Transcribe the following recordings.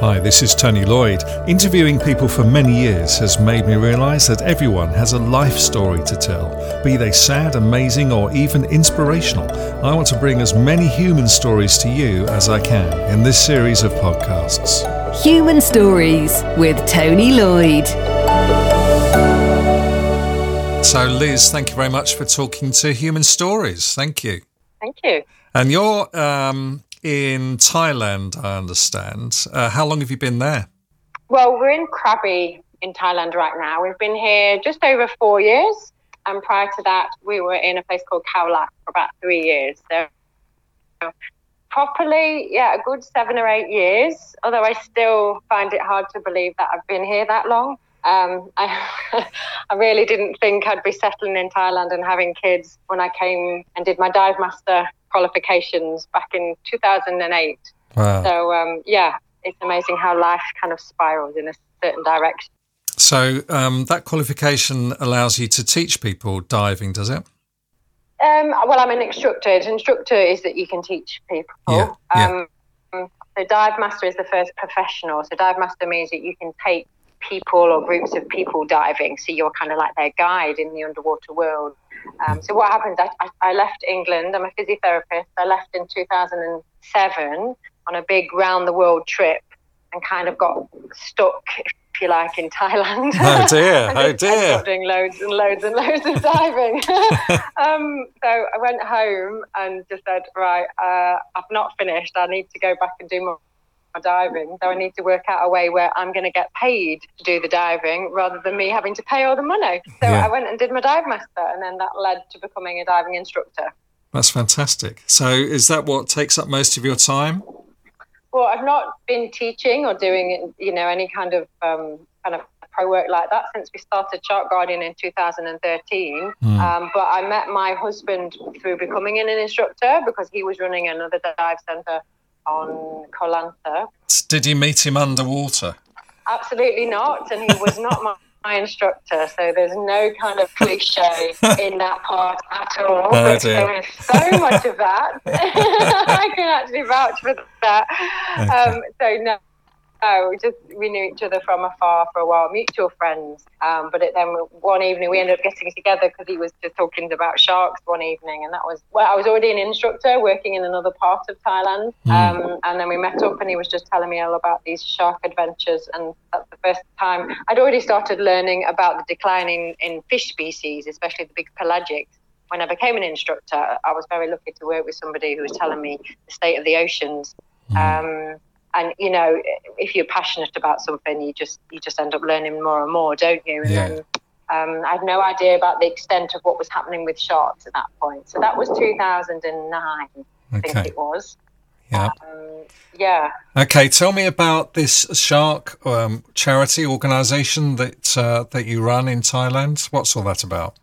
Hi, this is Tony Lloyd. Interviewing people for many years has made me realise that everyone has a life story to tell, be they sad, amazing, or even inspirational. I want to bring as many human stories to you as I can in this series of podcasts. Human Stories with Tony Lloyd. So, Liz, thank you very much for talking to Human Stories. Thank you. Thank you. And you're um, in Thailand, I understand. Uh, how long have you been there? Well, we're in Krabi in Thailand right now. We've been here just over four years. And prior to that, we were in a place called Khao Lak for about three years. So, properly, yeah, a good seven or eight years. Although I still find it hard to believe that I've been here that long. Um, I, I really didn't think I'd be settling in Thailand and having kids when I came and did my dive master qualifications back in 2008. Wow. So, um, yeah, it's amazing how life kind of spirals in a certain direction. So, um, that qualification allows you to teach people diving, does it? Um, well, I'm an instructor. An instructor is that you can teach people. Yeah, yeah. Um, so, dive master is the first professional. So, dive master means that you can take people or groups of people diving. So, you're kind of like their guide in the underwater world. Um, so what happened? I, I, left England. I'm a physiotherapist. I left in 2007 on a big round the world trip and kind of got stuck, if you like, in Thailand. Oh dear! oh dear! Doing loads and loads and loads of diving. um, so I went home and just said, right, uh, I've not finished. I need to go back and do more diving. So I need to work out a way where I'm going to get paid to do the diving rather than me having to pay all the money. So yeah. I went and did my dive master, and then that led to becoming a diving instructor. That's fantastic. So is that what takes up most of your time? Well, I've not been teaching or doing, you know, any kind of um, kind of pro work like that since we started Shark Guardian in 2013. Mm. Um, but I met my husband through becoming an instructor because he was running another dive centre on Koh Lanta. Did you meet him underwater? Absolutely not, and he was not my, my instructor, so there's no kind of cliche in that part at all. Oh, there is so much of that. I can actually vouch for that. Okay. Um, so no, no, we just we knew each other from afar for a while, mutual friends. Um, but it, then one evening we ended up getting together because he was just talking about sharks one evening, and that was well, I was already an instructor working in another part of Thailand, mm. um, and then we met up, and he was just telling me all about these shark adventures, and that's the first time I'd already started learning about the declining in fish species, especially the big pelagics when I became an instructor, I was very lucky to work with somebody who was telling me the state of the oceans. Mm. Um, and you know if you're passionate about something you just you just end up learning more and more don't you and yeah. then um, I had no idea about the extent of what was happening with sharks at that point. So that was 2009, okay. I think it was. Yeah. Um, yeah. Okay, tell me about this shark um, charity organisation that uh, that you run in Thailand. What's all that about?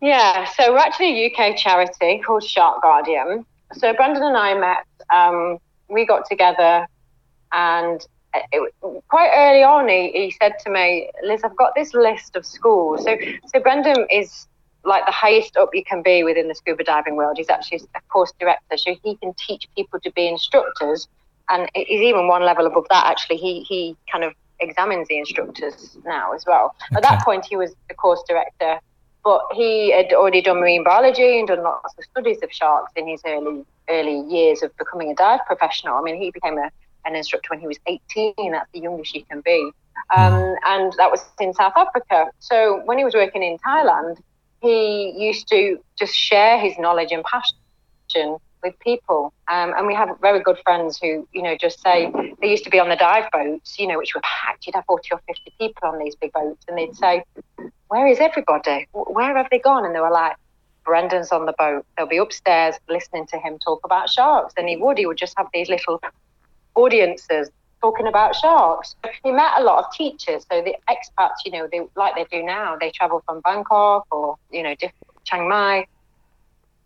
Yeah, so we're actually a UK charity called Shark Guardian. So Brendan and I met um, we got together and it, quite early on, he, he said to me, Liz, I've got this list of schools. So, so Brendan is like the highest up you can be within the scuba diving world. He's actually a course director, so he can teach people to be instructors. And he's even one level above that, actually. He, he kind of examines the instructors now as well. Okay. At that point, he was the course director, but he had already done marine biology and done lots of studies of sharks in his early early years of becoming a dive professional. I mean, he became a, an instructor when he was 18. That's the youngest you can be. Um, and that was in South Africa. So when he was working in Thailand, he used to just share his knowledge and passion with people. Um, and we have very good friends who, you know, just say they used to be on the dive boats, you know, which were packed. You'd have 40 or 50 people on these big boats. And they'd say, Where is everybody? Where have they gone? And they were like, Brendan's on the boat. They'll be upstairs listening to him talk about sharks. And he would, he would just have these little audiences talking about sharks. He met a lot of teachers. So the expats, you know, they like they do now, they travel from Bangkok or, you know, Chiang Mai,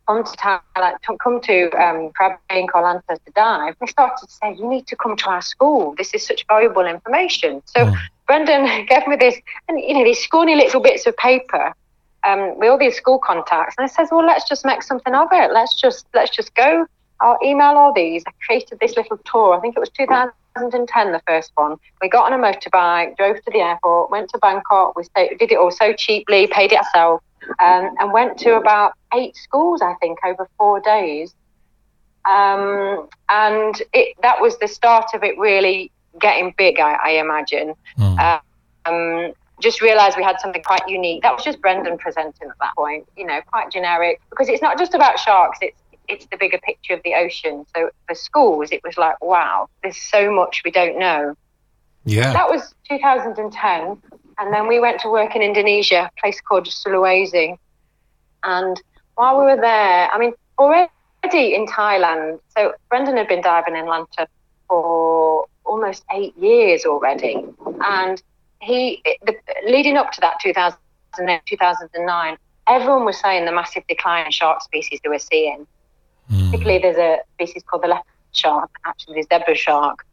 come to Thailand, come to um, Krabi and Koh Lanta to dive. They started to say, you need to come to our school. This is such valuable information. So mm. Brendan gave me this, and you know, these scrawny little bits of paper um, with all these school contacts. And I says, well, let's just make something of it. Let's just let's just go. I'll email all these. I created this little tour. I think it was 2010, the first one. We got on a motorbike, drove to the airport, went to Bangkok. We stayed, did it all so cheaply, paid it ourselves, um, and went to about eight schools, I think, over four days. Um, and it, that was the start of it really getting big, I, I imagine. Mm. Um, just realised we had something quite unique. That was just Brendan presenting at that point, you know, quite generic because it's not just about sharks. It's it's the bigger picture of the ocean. So for schools, it was like, wow, there's so much we don't know. Yeah. That was 2010, and then we went to work in Indonesia, a place called Sulawesi, and while we were there, I mean, already in Thailand. So Brendan had been diving in Lanta for almost eight years already, and he the, leading up to that 2008, 2009 everyone was saying the massive decline in shark species that we're seeing. Mm. particularly there's a species called the leopard shark actually the zebra shark.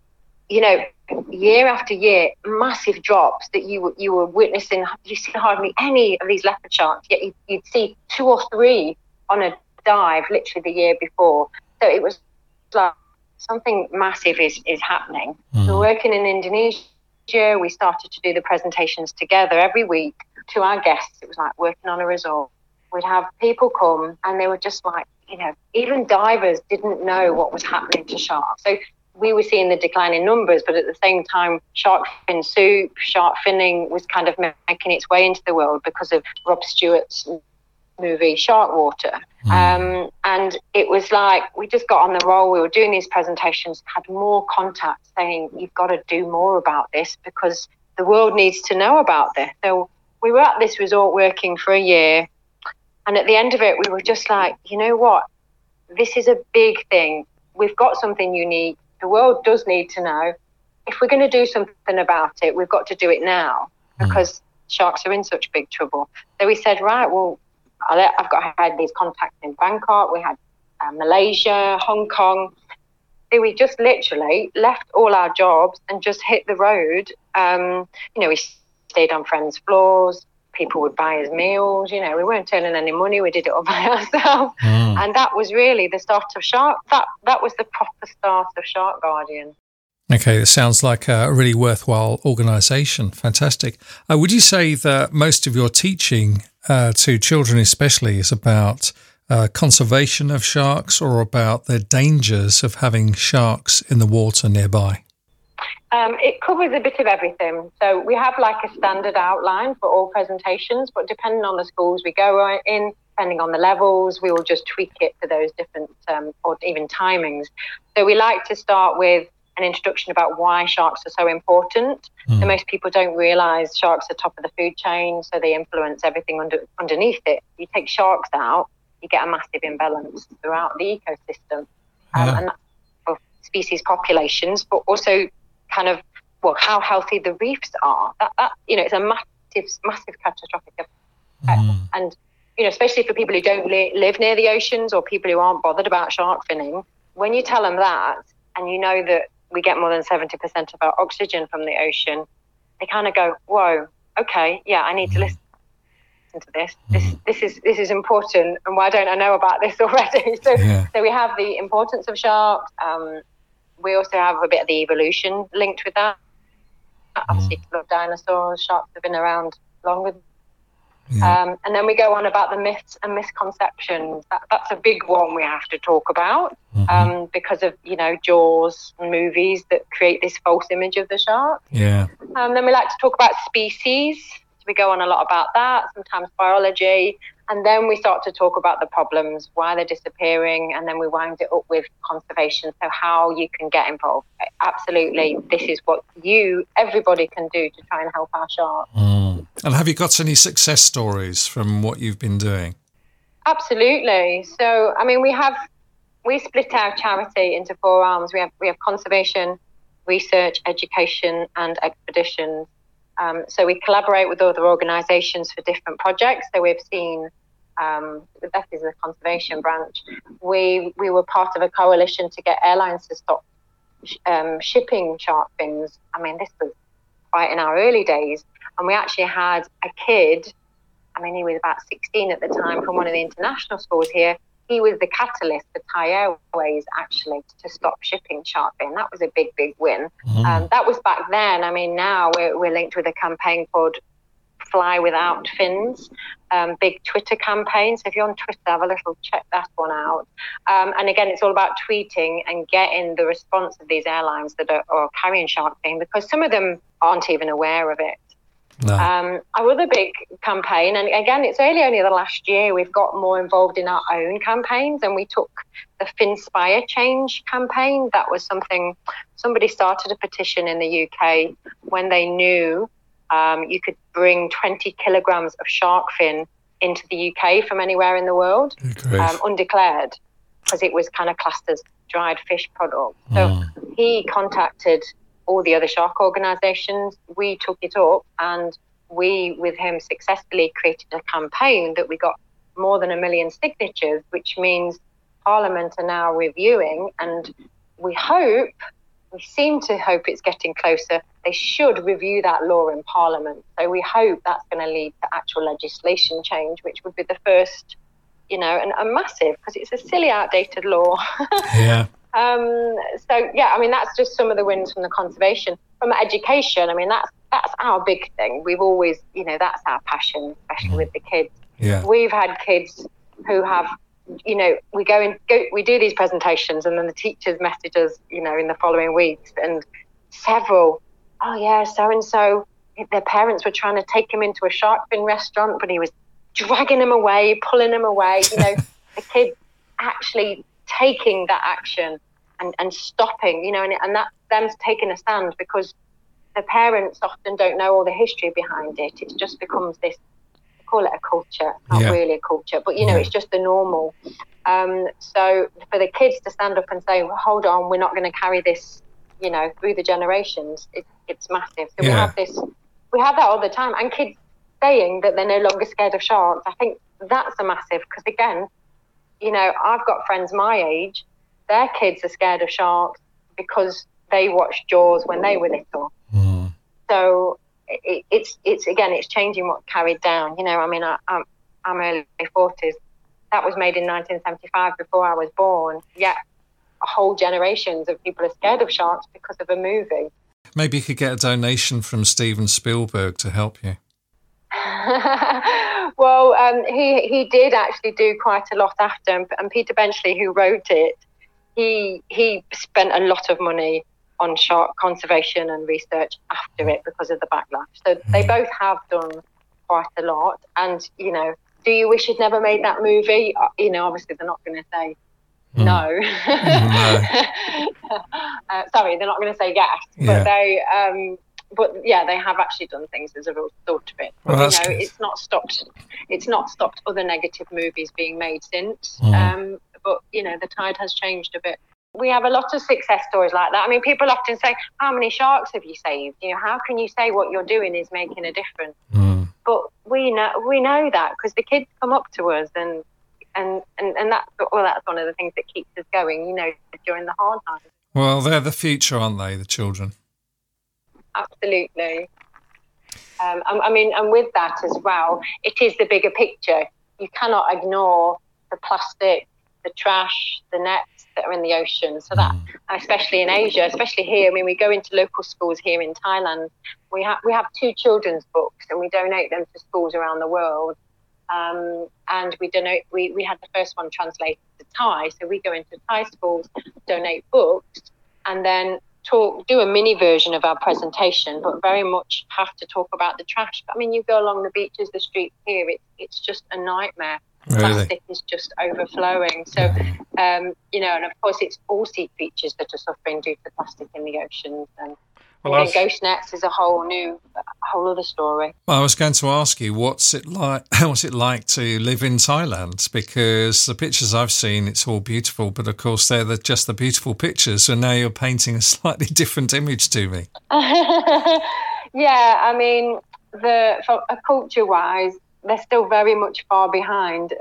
You know year after year massive drops that you you were witnessing. You see hardly any of these leopard sharks yet you'd, you'd see two or three on a dive literally the year before. So it was like something massive is is happening. Mm. so working in indonesia year, we started to do the presentations together every week to our guests. It was like working on a resort. We'd have people come and they were just like, you know, even divers didn't know what was happening to sharks. So we were seeing the decline in numbers, but at the same time, shark fin soup, shark finning was kind of making its way into the world because of Rob Stewart's movie Sharkwater. Mm. Um, and it was like we just got on the roll. We were doing these presentations, had more contacts saying, You've got to do more about this because the world needs to know about this. So we were at this resort working for a year. And at the end of it, we were just like, You know what? This is a big thing. We've got something unique. The world does need to know. If we're going to do something about it, we've got to do it now hmm. because mm. sharks are in such big trouble. So we said, Right, well, I've got had these contacts in Bangkok. We had uh, Malaysia, Hong Kong. We just literally left all our jobs and just hit the road. Um, you know, we stayed on friends' floors. People would buy us meals. You know, we weren't earning any money. We did it all by ourselves, mm. and that was really the start of Shark. That that was the proper start of Shark Guardian. Okay, this sounds like a really worthwhile organisation. Fantastic. Uh, would you say that most of your teaching uh, to children, especially, is about uh, conservation of sharks or about the dangers of having sharks in the water nearby? Um, it covers a bit of everything. So we have like a standard outline for all presentations, but depending on the schools we go in, depending on the levels, we will just tweak it for those different um, or even timings. So we like to start with an introduction about why sharks are so important. Mm. So most people don't realize sharks are top of the food chain, so they influence everything under, underneath it. You take sharks out, you get a massive imbalance throughout the ecosystem, um, yeah. and that's for species populations, but also kind of well how healthy the reefs are. That, that you know, it's a massive, massive catastrophic effect, mm. and you know, especially for people who don't li- live near the oceans or people who aren't bothered about shark finning. When you tell them that, and you know that we get more than 70% of our oxygen from the ocean, they kind of go, whoa, okay, yeah, I need to listen to this. This mm-hmm. this is this is important, and why don't I know about this already? so yeah. so we have the importance of sharks. Um, we also have a bit of the evolution linked with that. Obviously, mm. dinosaurs, sharks have been around longer yeah. Um, and then we go on about the myths and misconceptions. That, that's a big one we have to talk about mm-hmm. um, because of you know Jaws movies that create this false image of the shark. Yeah. Um, then we like to talk about species. So we go on a lot about that. Sometimes biology, and then we start to talk about the problems, why they're disappearing, and then we wind it up with conservation. So how you can get involved. Absolutely, this is what you, everybody, can do to try and help our sharks. Mm. And have you got any success stories from what you've been doing? Absolutely. So, I mean, we have we split our charity into four arms. We have we have conservation, research, education, and expeditions. Um, so we collaborate with other organisations for different projects. So we've seen um, that is the conservation branch. We we were part of a coalition to get airlines to stop um, shipping shark fins. I mean, this was quite in our early days, and we actually had a kid. I mean, he was about 16 at the time from one of the international schools here. he was the catalyst for Thai Airways actually to stop shipping shark fin. That was a big, big win. Mm. Um, that was back then. I mean, now we're, we're linked with a campaign called Fly Without Fins, um, big Twitter campaign. So if you're on Twitter, have a little check that one out. Um, and again, it's all about tweeting and getting the response of these airlines that are, are carrying shark fin because some of them aren't even aware of it. No. Um, our other big campaign, and again, it's really only the last year we've got more involved in our own campaigns, and we took the Finspire Change campaign. That was something somebody started a petition in the UK when they knew um, you could bring 20 kilograms of shark fin into the UK from anywhere in the world, um, undeclared, because it was kind of classed as dried fish product. So mm. he contacted all the other shark organisations. We took it up and we, with him, successfully created a campaign that we got more than a million signatures, which means Parliament are now reviewing, and we hope, we seem to hope it's getting closer. They should review that law in Parliament. So we hope that's going to lead to actual legislation change, which would be the first, you know, and a massive because it's a silly, outdated law. yeah. Um, so yeah, I mean that's just some of the wins from the conservation. From education, I mean that's that's our big thing. We've always, you know, that's our passion, especially with the kids. Yeah. We've had kids who have, you know, we go and go, we do these presentations, and then the teachers message us, you know, in the following weeks, and several, oh yeah, so and so, their parents were trying to take him into a shark fin restaurant, but he was dragging him away, pulling him away. You know, the kid actually taking that action and, and stopping, you know, and, and that them taking a stand because the parents often don't know all the history behind it. It just becomes this, call it a culture, not yeah. really a culture, but you know, yeah. it's just the normal. Um, so for the kids to stand up and say, well, hold on, we're not going to carry this, you know, through the generations, it, it's massive. So yeah. we have this, we have that all the time. And kids saying that they're no longer scared of sharks, I think that's a massive, because again, you know, I've got friends my age, their kids are scared of sharks because they watched Jaws when they were little. Mm. So it, it's it's again, it's changing what carried down. You know, I mean, I, I'm I'm early forties. That was made in 1975 before I was born. Yet, whole generations of people are scared of sharks because of a movie. Maybe you could get a donation from Steven Spielberg to help you. well, um, he he did actually do quite a lot after, and Peter Benchley, who wrote it, he he spent a lot of money on shark conservation and research after it because of the backlash. So they mm. both have done quite a lot. And you know, do you wish you'd never made that movie? Uh, you know, obviously they're not going to say mm. no. no. uh, sorry, they're not going to say yes, yeah. but they. Um, but yeah, they have actually done things as a result of it. Well, you know, good. it's not stopped. It's not stopped other negative movies being made since. Mm. Um, but you know, the tide has changed a bit. We have a lot of success stories like that. I mean, people often say, "How many sharks have you saved?" You know, how can you say what you're doing is making a difference? Mm. But we know we know that because the kids come up to us and and and and that's well, that's one of the things that keeps us going. You know, during the hard times. Well, they're the future, aren't they? The children absolutely. Um, I, I mean, and with that as well, it is the bigger picture. You cannot ignore the plastic, the trash, the nets that are in the ocean. So that, mm. especially in Asia, especially here, I mean, we go into local schools here in Thailand. We have we have two children's books, and we donate them to schools around the world. Um, and we donate. We, we had the first one translated to Thai, so we go into Thai schools, donate books, and then talk, do a mini version of our presentation, but very much have to talk about the trash. I mean, you go along the beaches, the streets here, it, it's just a nightmare. Really? Plastic is just overflowing. So, um, you know, and of course, it's all sea creatures that are suffering due to plastic in the oceans. And well, was, ghost nets is a whole new, whole other story. Well, I was going to ask you, what's it like? What's it like to live in Thailand? Because the pictures I've seen, it's all beautiful, but of course they're the, just the beautiful pictures, and now you're painting a slightly different image to me. yeah, I mean, the uh, culture-wise, they're still very much far behind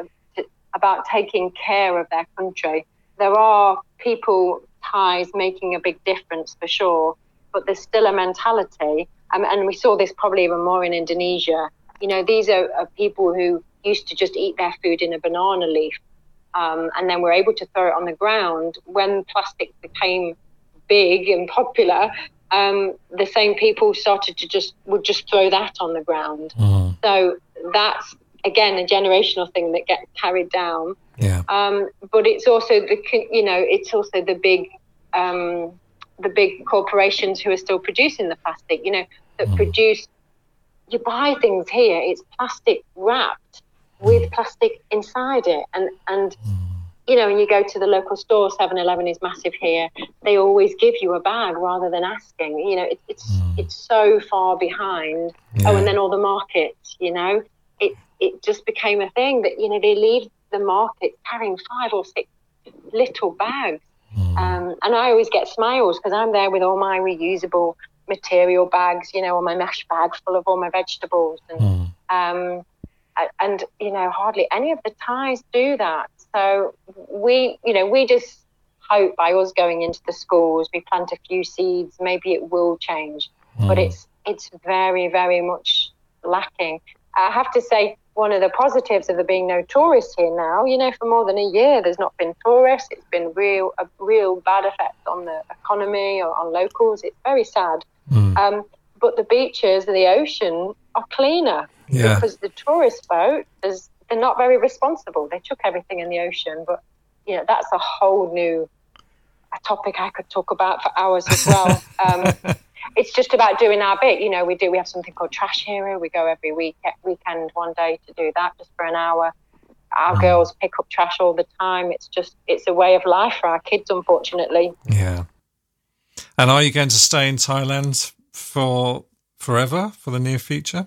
about taking care of their country. There are people, Thais, making a big difference for sure but there's still a mentality. Um, and we saw this probably even more in Indonesia. You know, these are, are, people who used to just eat their food in a banana leaf. um, and then we're able to throw it on the ground. When plastic became big and popular, um, the same people started to just would just throw that on the ground. Mm. So that's again a generational thing that gets carried down. Yeah. Um, but it's also the you know it's also the big um, the big corporations who are still producing the plastic. You know that mm. produce. You buy things here. It's plastic wrapped with mm. plastic inside it, and and. Mm you know, when you go to the local store, 7-Eleven is massive here. They always give you a bag rather than asking. You know, it, it's mm. it's so far behind. Yeah. Oh, and then all the markets. You know, it it just became a thing that you know they leave the market carrying five or six little bags. Um, and I always get smiles because I'm there with all my reusable material bags. You know, or my mesh bag full of all my vegetables and. Mm. Um, and you know hardly any of the Thais do that so we, you know, we just hope by us going into the schools, we plant a few seeds, maybe it will change. Mm. But it's it's very, very much lacking. I have to say, one of the positives of there being no tourists here now, you know, for more than a year, there's not been tourists. It's been real a real bad effect on the economy or on locals. It's very sad. Mm. Um, but the beaches and the ocean are cleaner yeah. because the tourist boat is they're not very responsible. They took everything in the ocean, but you know that's a whole new a topic I could talk about for hours as well. Um, it's just about doing our bit. You know, we do. We have something called Trash Hero. We go every week, weekend, one day to do that, just for an hour. Our mm. girls pick up trash all the time. It's just it's a way of life for our kids, unfortunately. Yeah. And are you going to stay in Thailand for forever for the near future?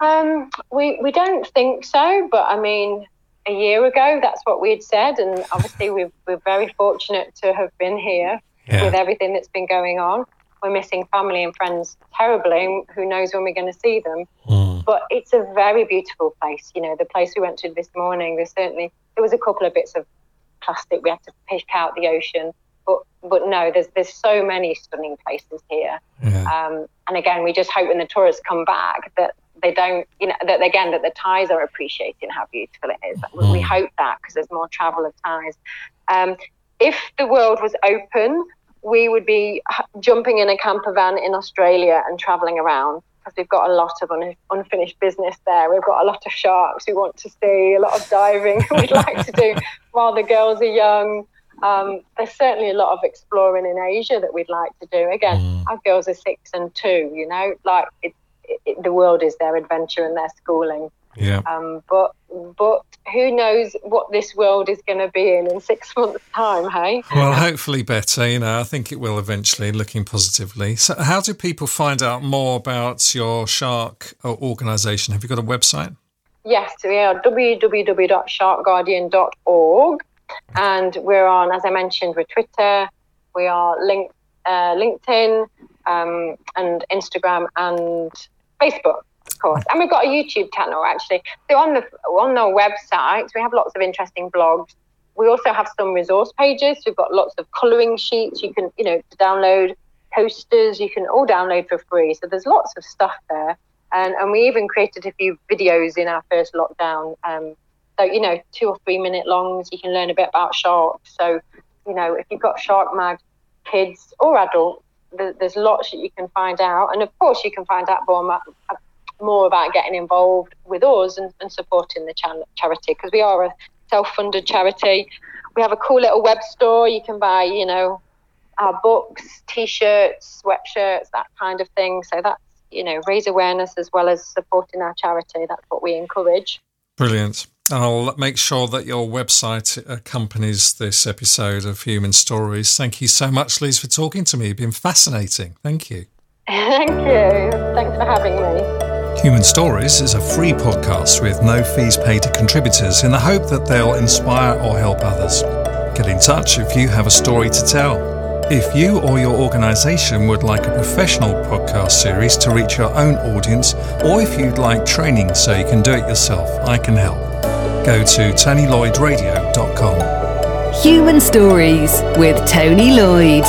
Um, we we don't think so, but I mean, a year ago, that's what we had said, and obviously we are very fortunate to have been here yeah. with everything that's been going on. We're missing family and friends terribly. Who knows when we're going to see them? Mm. But it's a very beautiful place. You know, the place we went to this morning. There's certainly there was a couple of bits of plastic we had to pick out the ocean, but but no, there's there's so many stunning places here. Yeah. Um, and again, we just hope when the tourists come back that they don't, you know, that again, that the Thais are appreciating how beautiful it is. Mm. We hope that because there's more travel of Thais. Um, if the world was open, we would be jumping in a camper van in Australia and traveling around because we've got a lot of un- unfinished business there. We've got a lot of sharks we want to see, a lot of diving we'd like to do while the girls are young. Um, there's certainly a lot of exploring in Asia that we'd like to do. Again, mm. our girls are six and two, you know, like it's it, the world is their adventure and their schooling. Yeah. Um, but but who knows what this world is going to be in in six months' time? Hey. Well, hopefully better. You know, I think it will eventually. Looking positively. So, how do people find out more about your shark organisation? Have you got a website? Yes, we are www.sharkguardian.org, and we're on, as I mentioned, with Twitter. We are linked, uh, LinkedIn, um, and Instagram, and Facebook, course, and we've got a YouTube channel actually. So on the on our website, we have lots of interesting blogs. We also have some resource pages. We've got lots of colouring sheets. You can, you know, download posters. You can all download for free. So there's lots of stuff there. And, and we even created a few videos in our first lockdown. Um, so, you know, two or three minute longs. You can learn a bit about sharks. So, you know, if you've got shark mad kids or adults, there's lots that you can find out, and of course, you can find out more, more about getting involved with us and, and supporting the charity because we are a self-funded charity. We have a cool little web store. You can buy, you know, our books, t-shirts, sweatshirts, that kind of thing. So that's you know raise awareness as well as supporting our charity. That's what we encourage. Brilliant. I'll make sure that your website accompanies this episode of Human Stories. Thank you so much, Liz, for talking to me. It's been fascinating. Thank you. Thank you. Thanks for having me. Human Stories is a free podcast with no fees paid to contributors in the hope that they'll inspire or help others. Get in touch if you have a story to tell. If you or your organisation would like a professional podcast series to reach your own audience, or if you'd like training so you can do it yourself, I can help. Go to TonyLloydRadio.com. Human Stories with Tony Lloyd.